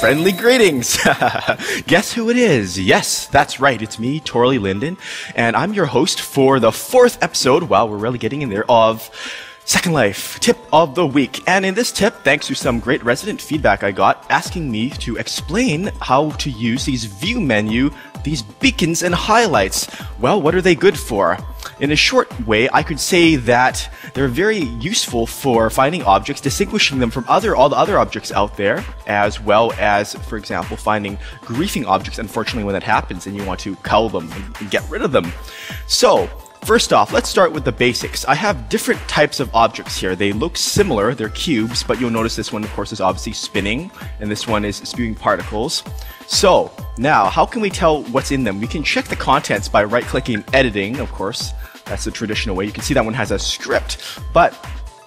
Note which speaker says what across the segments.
Speaker 1: Friendly greetings! Guess who it is? Yes, that's right, it's me, Torley Linden, and I'm your host for the fourth episode, well, we're really getting in there, of Second Life Tip of the Week. And in this tip, thanks to some great resident feedback I got asking me to explain how to use these view menu, these beacons and highlights. Well, what are they good for? In a short way, I could say that they're very useful for finding objects, distinguishing them from other all the other objects out there, as well as, for example, finding griefing objects. Unfortunately, when that happens, and you want to cull them and get rid of them. So, First off, let's start with the basics. I have different types of objects here. They look similar, they're cubes, but you'll notice this one, of course, is obviously spinning, and this one is spewing particles. So, now, how can we tell what's in them? We can check the contents by right-clicking editing, of course. That's the traditional way. You can see that one has a script, but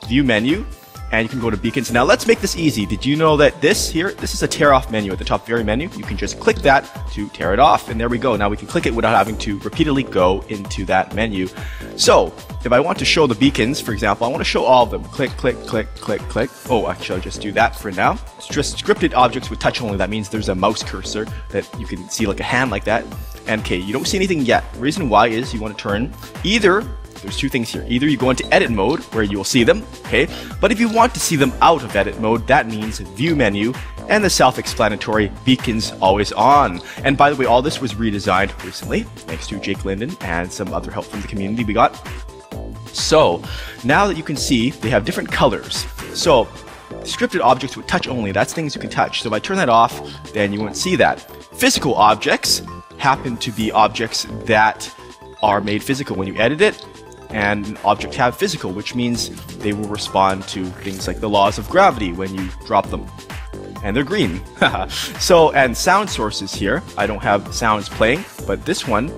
Speaker 1: view menu, and you can go to beacons. Now let's make this easy. Did you know that this here, this is a tear off menu at the top very menu. You can just click that to tear it off. And there we go. Now we can click it without having to repeatedly go into that menu. So if I want to show the beacons, for example, I want to show all of them. Click, click, click, click, click. Oh, actually I'll just do that for now. It's just scripted objects with touch only. That means there's a mouse cursor that you can see like a hand like that. And okay, you don't see anything yet. Reason why is you want to turn either there's two things here. Either you go into edit mode where you will see them, okay? But if you want to see them out of edit mode, that means view menu and the self-explanatory beacons always on. And by the way, all this was redesigned recently thanks to Jake Linden and some other help from the community we got. So now that you can see, they have different colors. So scripted objects with touch only, that's things you can touch. So if I turn that off, then you won't see that. Physical objects happen to be objects that are made physical when you edit it and an object have physical, which means they will respond to things like the laws of gravity when you drop them. And they're green. so, and sound sources here. I don't have sounds playing, but this one,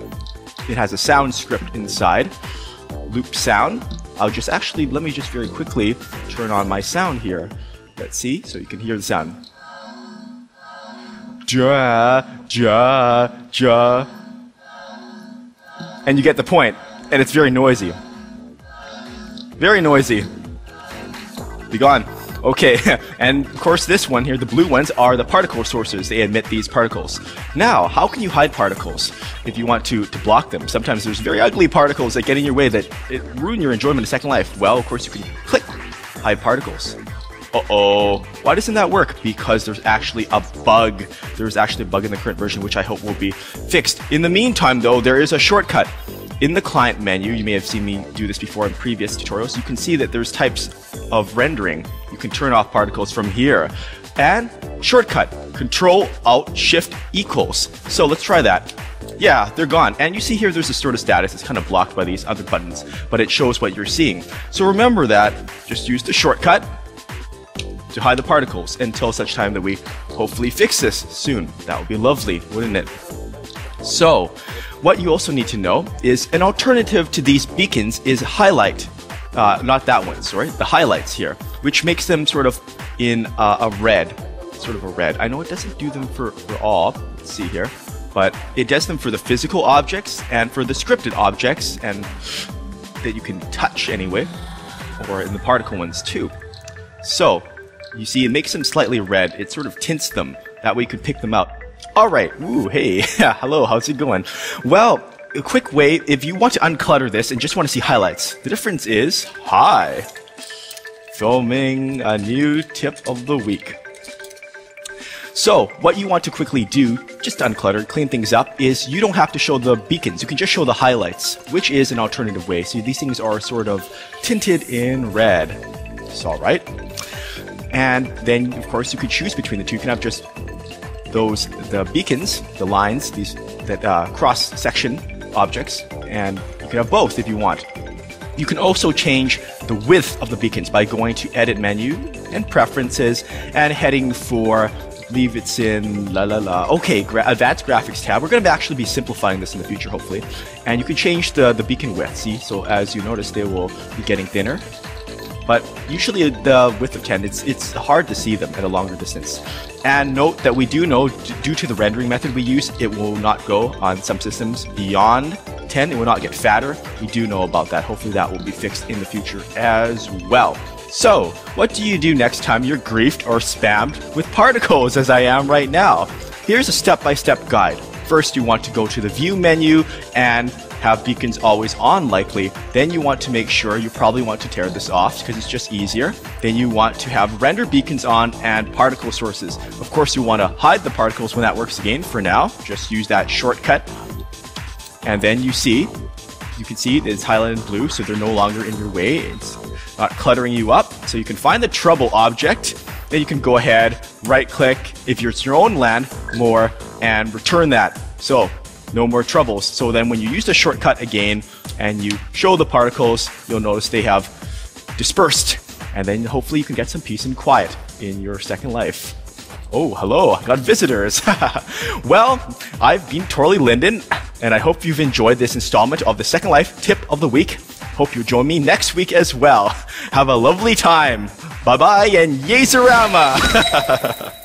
Speaker 1: it has a sound script inside. Loop sound. I'll just actually, let me just very quickly turn on my sound here. Let's see, so you can hear the sound. Ja, ja, ja. And you get the point and it's very noisy. Very noisy. Be gone. Okay, and of course this one here, the blue ones, are the particle sources. They emit these particles. Now, how can you hide particles if you want to, to block them? Sometimes there's very ugly particles that get in your way that ruin your enjoyment of Second Life. Well, of course you can click hide particles. Uh-oh. Why doesn't that work? Because there's actually a bug. There's actually a bug in the current version, which I hope will be fixed. In the meantime, though, there is a shortcut. In the client menu, you may have seen me do this before in previous tutorials, you can see that there's types of rendering. Can turn off particles from here. And shortcut, Control Alt Shift equals. So let's try that. Yeah, they're gone. And you see here there's a sort of status. It's kind of blocked by these other buttons, but it shows what you're seeing. So remember that. Just use the shortcut to hide the particles until such time that we hopefully fix this soon. That would be lovely, wouldn't it? So, what you also need to know is an alternative to these beacons is highlight. Uh, not that one, sorry, the highlights here, which makes them sort of in uh, a red, sort of a red. I know it doesn't do them for, for all, let's see here, but it does them for the physical objects and for the scripted objects and that you can touch anyway, or in the particle ones too. So, you see, it makes them slightly red. It sort of tints them. That way you could pick them out all right. Ooh, hey. Hello, how's it going? Well, a quick way, if you want to unclutter this and just want to see highlights, the difference is, hi, filming a new tip of the week. So, what you want to quickly do, just unclutter, clean things up, is you don't have to show the beacons. You can just show the highlights, which is an alternative way. So these things are sort of tinted in red. It's alright. And then, of course, you could choose between the two. You can have just those the beacons, the lines, these that uh, cross section objects, and you can have both if you want. You can also change the width of the beacons by going to Edit menu and Preferences and heading for leave it's in la la la. Okay, gra Advanced Graphics tab. We're going to actually be simplifying this in the future, hopefully. And you can change the, the beacon width. See, so as you notice, they will be getting thinner but usually the width of 10, it's, it's hard to see them at a longer distance. And note that we do know, due to the rendering method we use, it will not go on some systems beyond 10. It will not get fatter. We do know about that. Hopefully that will be fixed in the future as well. So, what do you do next time you're griefed or spammed with particles as I am right now? Here's a step-by-step guide. First, you want to go to the view menu and have beacons always on likely. Then you want to make sure you probably want to tear this off because it's just easier. Then you want to have render beacons on and particle sources. Of course, you want to hide the particles when that works again. For now, just use that shortcut. And then you see, you can see it's highlighted in blue, so they're no longer in your way. It's not cluttering you up. So you can find the trouble object. Then you can go ahead, right click if it's your own land, more, and return that. So no more troubles. So then when you use the shortcut again and you show the particles, you'll notice they have dispersed. And then hopefully you can get some peace and quiet in your second life. Oh, hello, I got visitors. well, I've been Torley Linden, and I hope you've enjoyed this installment of the Second Life Tip of the Week. Hope you join me next week as well. Have a lovely time. Bye bye and Yezerama!